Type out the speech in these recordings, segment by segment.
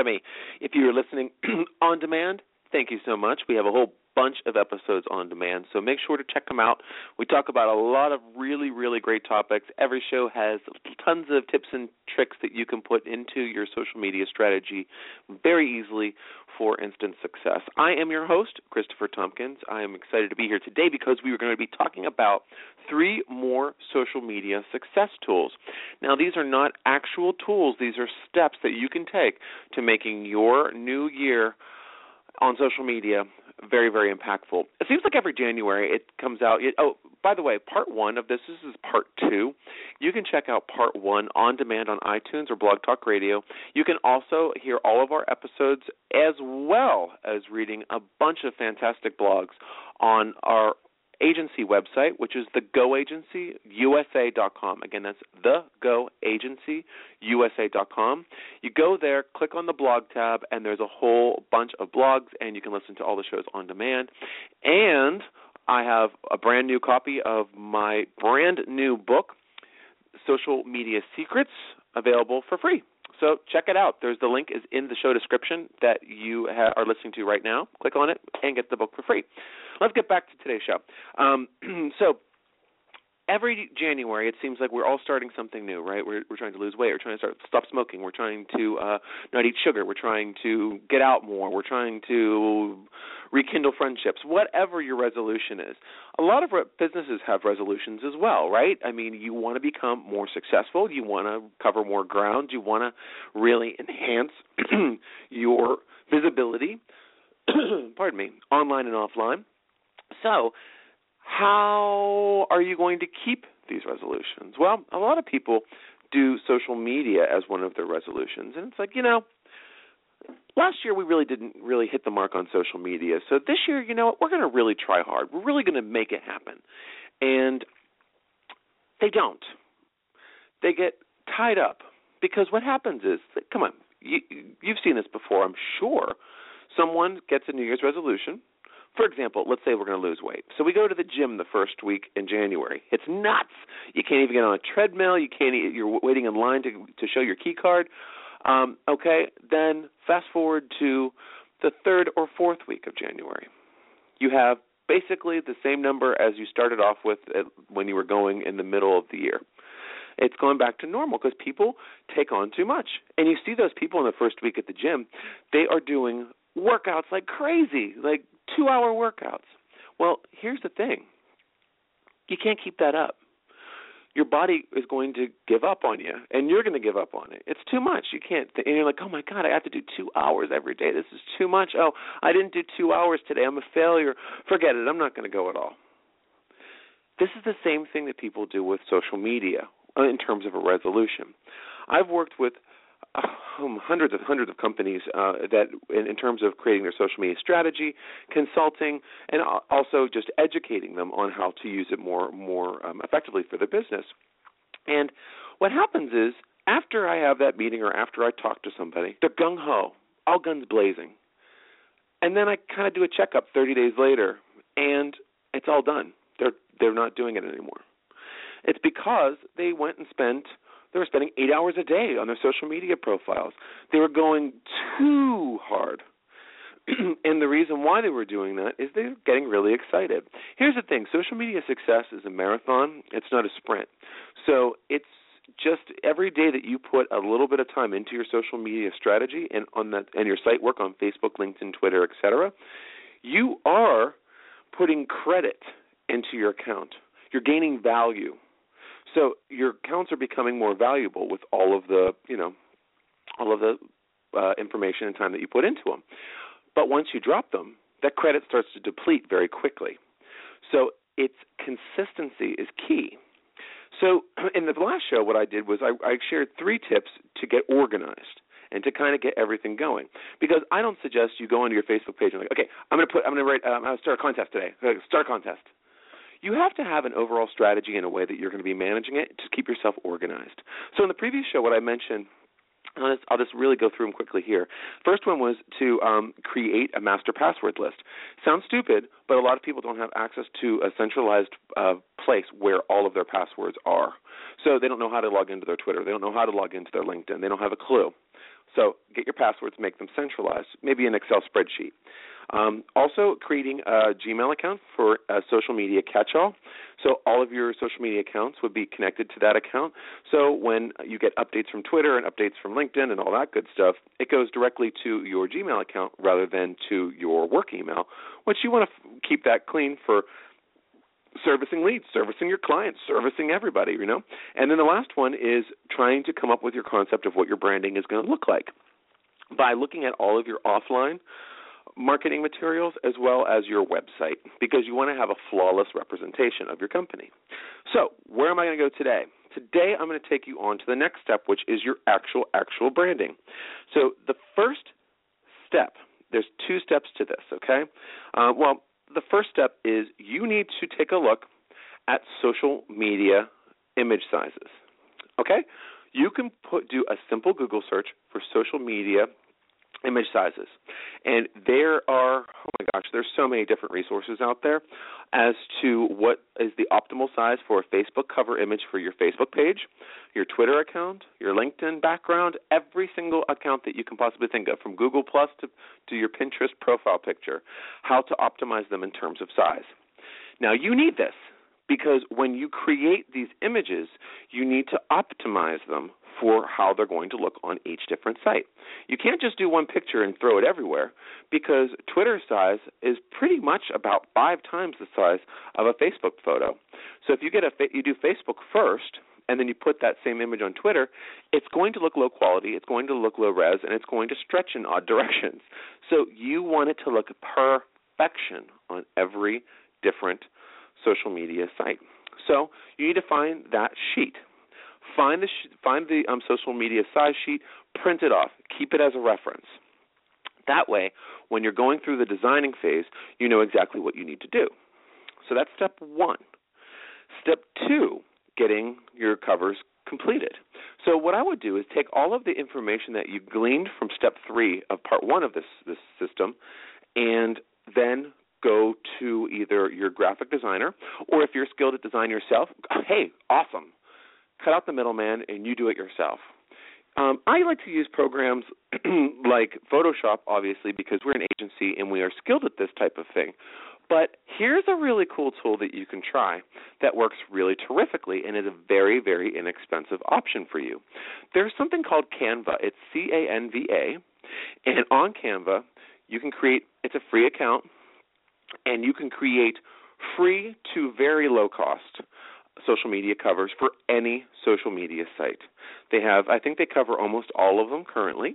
Academy. If you're listening on demand, thank you so much. We have a whole bunch of episodes on demand, so make sure to check them out. We talk about a lot of really, really great topics. Every show has tons of tips and tricks that you can put into your social media strategy very easily for instant success. I am your host, Christopher Tompkins. I am excited to be here today because we are going to be talking about three more social media success tools. Now, these are not actual tools, these are steps that you can take to making your new year on social media very very impactful. It seems like every January it comes out. It, oh, by the way, part one of this, this is part two. You can check out part one on demand on iTunes or Blog Talk Radio. You can also hear all of our episodes as well as reading a bunch of fantastic blogs on our agency website, which is the Go Agency USA.com. Again, that's the Go Agency USA.com. You go there, click on the blog tab, and there's a whole bunch of blogs, and you can listen to all the shows on demand. And I have a brand new copy of my brand new book, Social Media Secrets, available for free. So check it out. There's the link is in the show description that you ha- are listening to right now. Click on it and get the book for free. Let's get back to today's show. Um, so every January, it seems like we're all starting something new, right? We're we're trying to lose weight. We're trying to start stop smoking. We're trying to uh, not eat sugar. We're trying to get out more. We're trying to rekindle friendships. Whatever your resolution is, a lot of re- businesses have resolutions as well, right? I mean, you want to become more successful. You want to cover more ground. You want to really enhance your visibility. pardon me, online and offline. So how are you going to keep these resolutions? Well, a lot of people do social media as one of their resolutions, and it's like you know, last year we really didn't really hit the mark on social media. So this year, you know what, we're going to really try hard. We're really going to make it happen, and they don't. They get tied up because what happens is, come on, you, you've seen this before, I'm sure. Someone gets a New Year's resolution for example, let's say we're going to lose weight. So we go to the gym the first week in January. It's nuts. You can't even get on a treadmill. You can't. You're waiting in line to to show your key card. Um, okay, then fast forward to the third or fourth week of January. You have basically the same number as you started off with when you were going in the middle of the year. It's going back to normal because people take on too much. And you see those people in the first week at the gym, they are doing workouts like crazy, like two hour workouts. Well, here's the thing you can't keep that up. Your body is going to give up on you, and you're going to give up on it. It's too much. You can't. Th- and you're like, oh my god, I have to do two hours every day. This is too much. Oh, I didn't do two hours today. I'm a failure. Forget it. I'm not going to go at all. This is the same thing that people do with social media uh, in terms of a resolution. I've worked with um, hundreds of hundreds of companies uh, that, in, in, terms of creating their social media strategy, consulting, and also just educating them on how to use it more more um, effectively for their business. And what happens is, after I have that meeting or after I talk to somebody, they're gung ho, all guns blazing, and then I kind of do a checkup 30 days later, and it's all done. They're they're not doing it anymore. It's because they went and spent they were spending eight hours a day on their social media profiles. They were going too hard. and the reason why they were doing that is they're getting really excited. Here's the thing social media success is a marathon, it's not a sprint. So it's just every day that you put a little bit of time into your social media strategy and on that and your site work on Facebook, LinkedIn, Twitter, etc., you are putting credit into your account. You're gaining value. So your accounts are becoming more valuable with all of the, you know, all of the uh, information and time that you put into them. But once you drop them, that credit starts to deplete very quickly. So its consistency is key. So in the last show, what I did was I, I shared three tips to get organized and to kind of get everything going. Because I don't suggest you go onto your Facebook page and like, okay, I'm to put, I'm to write, um, to start a contest today. Start a contest you have to have an overall strategy in a way that you're going to be managing it to keep yourself organized. So in the previous show, what I mentioned I'll just, I'll just, really go through them quickly here. First one was to um, create a master password list. Sounds stupid, but a lot of people don't have access to a centralized uh, place where all of their passwords are. So they don't know how to log into their Twitter. They don't know how to log into their LinkedIn. They don't have a clue. So get your passwords, make them centralized, maybe an Excel spreadsheet. Um, also, creating a Gmail account for a social media catch-all. So all of your social media accounts would be connected to that account. So when you get updates from Twitter and updates from LinkedIn and all that good stuff, it goes directly to your Gmail account rather than to your work email, which you want to f- keep that clean for servicing leads, servicing your clients, servicing everybody, you know. And then the last one is trying to come up with your concept of what your branding is going to look like by looking at all of your offline marketing materials as well as your website because you want to have a flawless representation of your company. So, where am I going to go today? Today I'm going to take you on to the next step which is your actual actual branding. So, the first step, there's two steps to this, okay? Uh, well, the first step is you need to take a look at social media image sizes. Okay? You can put do a simple Google search for social media image sizes. And there are, oh my gosh, there's so many different resources out there as to what is the optimal size for a Facebook cover image for your Facebook page, your Twitter account, your LinkedIn background, every single account that you can possibly think of, from Google Plus to, to your Pinterest profile picture, how to optimize them in terms of size. Now, you need this because when you create these images, you need to optimize them for how they're going to look on each different site. You can't just do one picture and throw it everywhere because Twitter size is pretty much about 5 times the size of a Facebook photo. So if you get a you do Facebook first and then you put that same image on Twitter, it's going to look low quality, it's going to look low res and it's going to stretch in odd directions. So you want it to look perfection on every different social media site. So you need to find that sheet. Find the sh- find the um, social media size sheet, print it off, keep it as a reference. That way, when you're going through the designing phase, you know exactly what you need to do. So that's step one. Step two, getting your covers completed. So what I would do is take all of the information that you gleaned from step three of part one of this this system, and then go to either your graphic designer or if you're skilled at design yourself, hey, awesome. Cut out the middleman and you do it yourself. Um, I like to use programs like Photoshop, obviously, because we're an agency and we are skilled at this type of thing. But here's a really cool tool that you can try that works really terrifically and is a very, very inexpensive option for you. There's something called Canva. It's C A N V A. And on Canva, you can create, it's a free account and you can create free to very low cost social media covers for any social media site. They have, I think they cover almost all of them currently.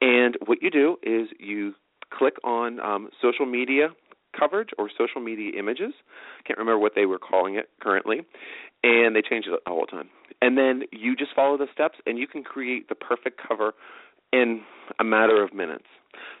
And what you do is you click on um, social media coverage or social media images. Can't remember what they were calling it currently, and they change it all the time. And then you just follow the steps, and you can create the perfect cover in a matter of minutes.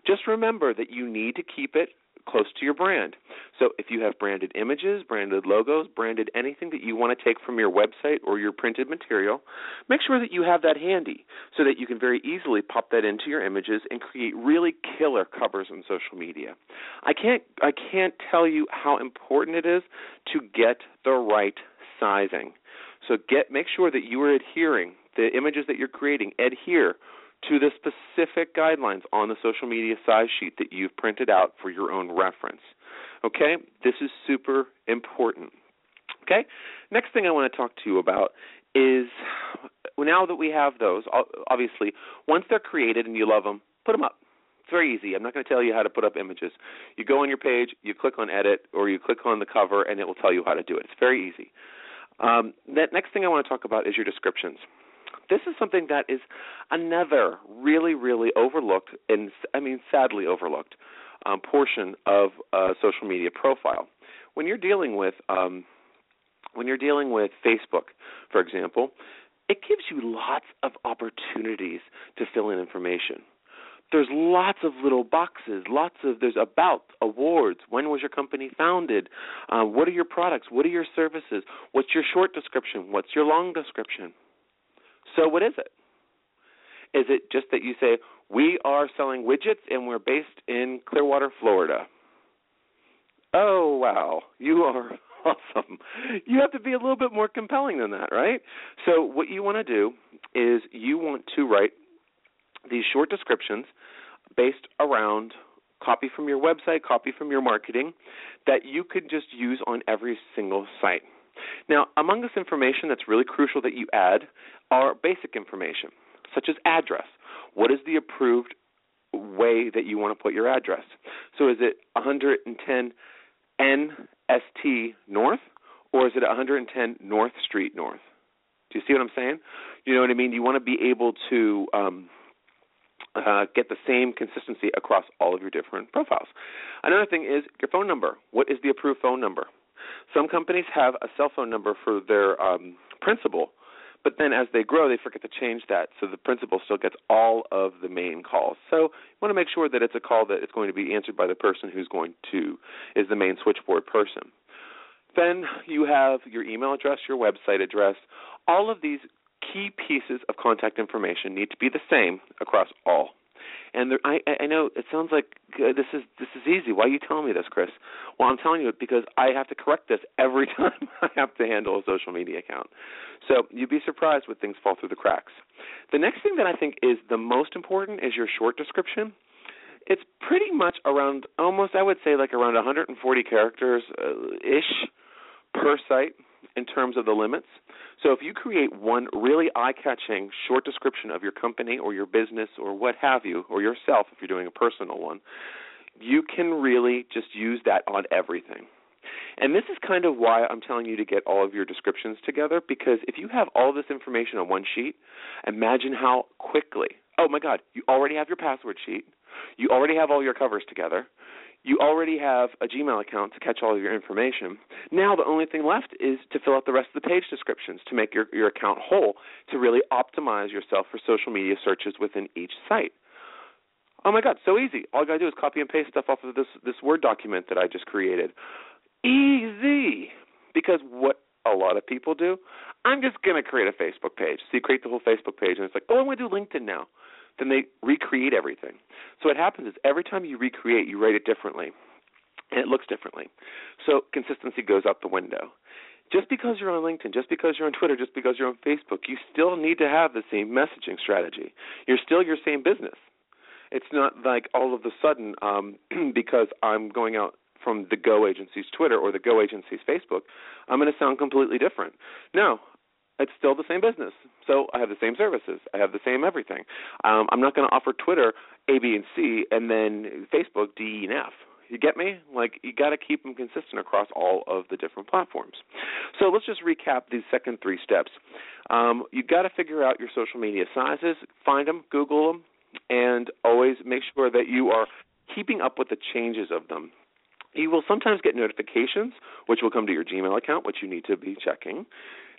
Just remember that you need to keep it close to your brand. So if you have branded images, branded logos, branded anything that you want to take from your website or your printed material, make sure that you have that handy so that you can very easily pop that into your images and create really killer covers on social media. I can't I can't tell you how important it is to get the right sizing. So get make sure that you are adhering the images that you're creating adhere to the specific guidelines on the social media size sheet that you've printed out for your own reference. Okay? This is super important. Okay? Next thing I want to talk to you about is now that we have those, obviously, once they're created and you love them, put them up. It's very easy. I'm not going to tell you how to put up images. You go on your page, you click on edit, or you click on the cover, and it will tell you how to do it. It's very easy. Um, that next thing I want to talk about is your descriptions this is something that is another really, really overlooked, and I mean, sadly overlooked, um, portion of a social media profile. When you're dealing with um, when you're dealing with Facebook, for example, it gives you lots of opportunities to fill in information. There's lots of little boxes, lots of there's about awards. When was your company founded? Uh, what are your products? What are your services? What's your short description? What's your long description? So what is it? Is it just that you say, we are selling widgets and we're based in Clearwater, Florida? Oh, wow. You are awesome. You have to be a little bit more compelling than that, right? So, what you want to do is you want to write these short descriptions based around copy from your website, copy from your marketing that you could just use on every single site. Now, among this information that's really crucial that you add are basic information, such as address. What is the approved way that you want to put your address? So is it 110 NST North or is it 110 North Street North? Do you see what I'm saying? You know what I mean? You want to be able to um, uh, get the same consistency across all of your different profiles. Another thing is your phone number. What is the approved phone number? Some companies have a cell phone number for their um, principal, but then as they grow, they forget to change that, so the principal still gets all of the main calls. So you want to make sure that it's a call that is going to be answered by the person who's going to is the main switchboard person. Then you have your email address, your website address. All of these key pieces of contact information need to be the same across all. And there, I, I know it sounds like uh, this is this is easy. Why are you telling me this, Chris? Well, I'm telling you it because I have to correct this every time I have to handle a social media account. So you'd be surprised when things fall through the cracks. The next thing that I think is the most important is your short description. It's pretty much around almost I would say like around 140 characters uh, ish per site in terms of the limits. So if you create one really eye-catching short description of your company or your business or what have you, or yourself if you're doing a personal one, you can really just use that on everything. And this is kind of why I'm telling you to get all of your descriptions together because if you have all this information on one sheet, imagine how quickly. Oh my God, you already have your password sheet. You already have all your covers together you already have a Gmail account to catch all of your information. Now the only thing left is to fill out the rest of the page descriptions to make your, your account whole to really optimize yourself for social media searches within each site. Oh my God, so easy. All I gotta do is copy and paste stuff off of this this Word document that I just created. Easy. Because what a lot of people do, I'm just gonna create a Facebook page. So you create the whole Facebook page and it's like, oh I wanna do LinkedIn now then they recreate everything. So what happens is every time you recreate, you write it differently, and it looks differently. So consistency goes out the window. Just because you're on LinkedIn, just because you're on Twitter, just because you're on Facebook, you still need to have the same messaging strategy. You're still your same business. It's not like all of a sudden, um, because I'm going out from the Go agency's Twitter or the Go agency's Facebook, I'm going to sound completely different. No, it's still the same business. So I have the same services. I have the same everything. Um, I'm not going to offer Twitter A, B, and C, and then Facebook D, E, and F. You get me? Like you got to keep them consistent across all of the different platforms. So let's just recap these second three steps. Um, you got to figure out your social media sizes, find them, Google them, and always make sure that you are keeping up with the changes of them. You will sometimes get notifications, which will come to your Gmail account, which you need to be checking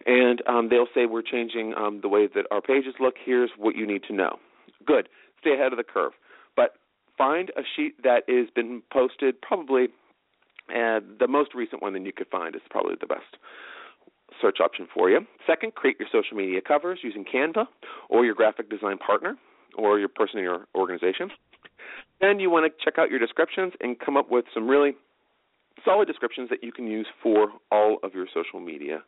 and um, they'll say we're changing um, the way that our pages look. Here's what you need to know. Good. Stay ahead of the curve. But find a sheet that has been posted probably and the most recent one that you could find is probably the best search option for you. Second, create your social media covers using Canva or your graphic design partner or your person in your organization. Then you want to check out your descriptions and come up with some really solid descriptions that you can use for all of your social media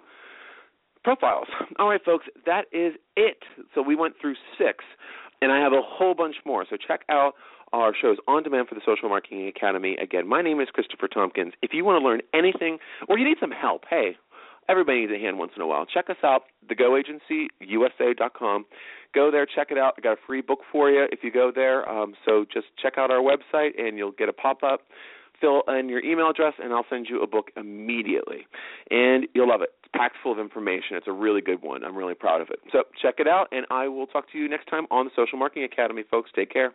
profiles. All right, folks, that is it. So we went through six, and I have a whole bunch more. So check out our shows on demand for the Social Marketing Academy. Again, my name is Christopher Tompkins. If you want to learn anything or you need some help, hey, everybody needs a hand once in a while. Check us out, thegoagencyusa.com. Go there, check it out. I got a free book for you if you go there. Um, so just check out our website, and you'll get a pop up fill in your email address, and I'll send you a book immediately. And you'll love it. It's packed full of information. It's a really good one. I'm really proud of it. So check it out, and I will talk to you next time on the Social Marketing Academy, folks. Take care.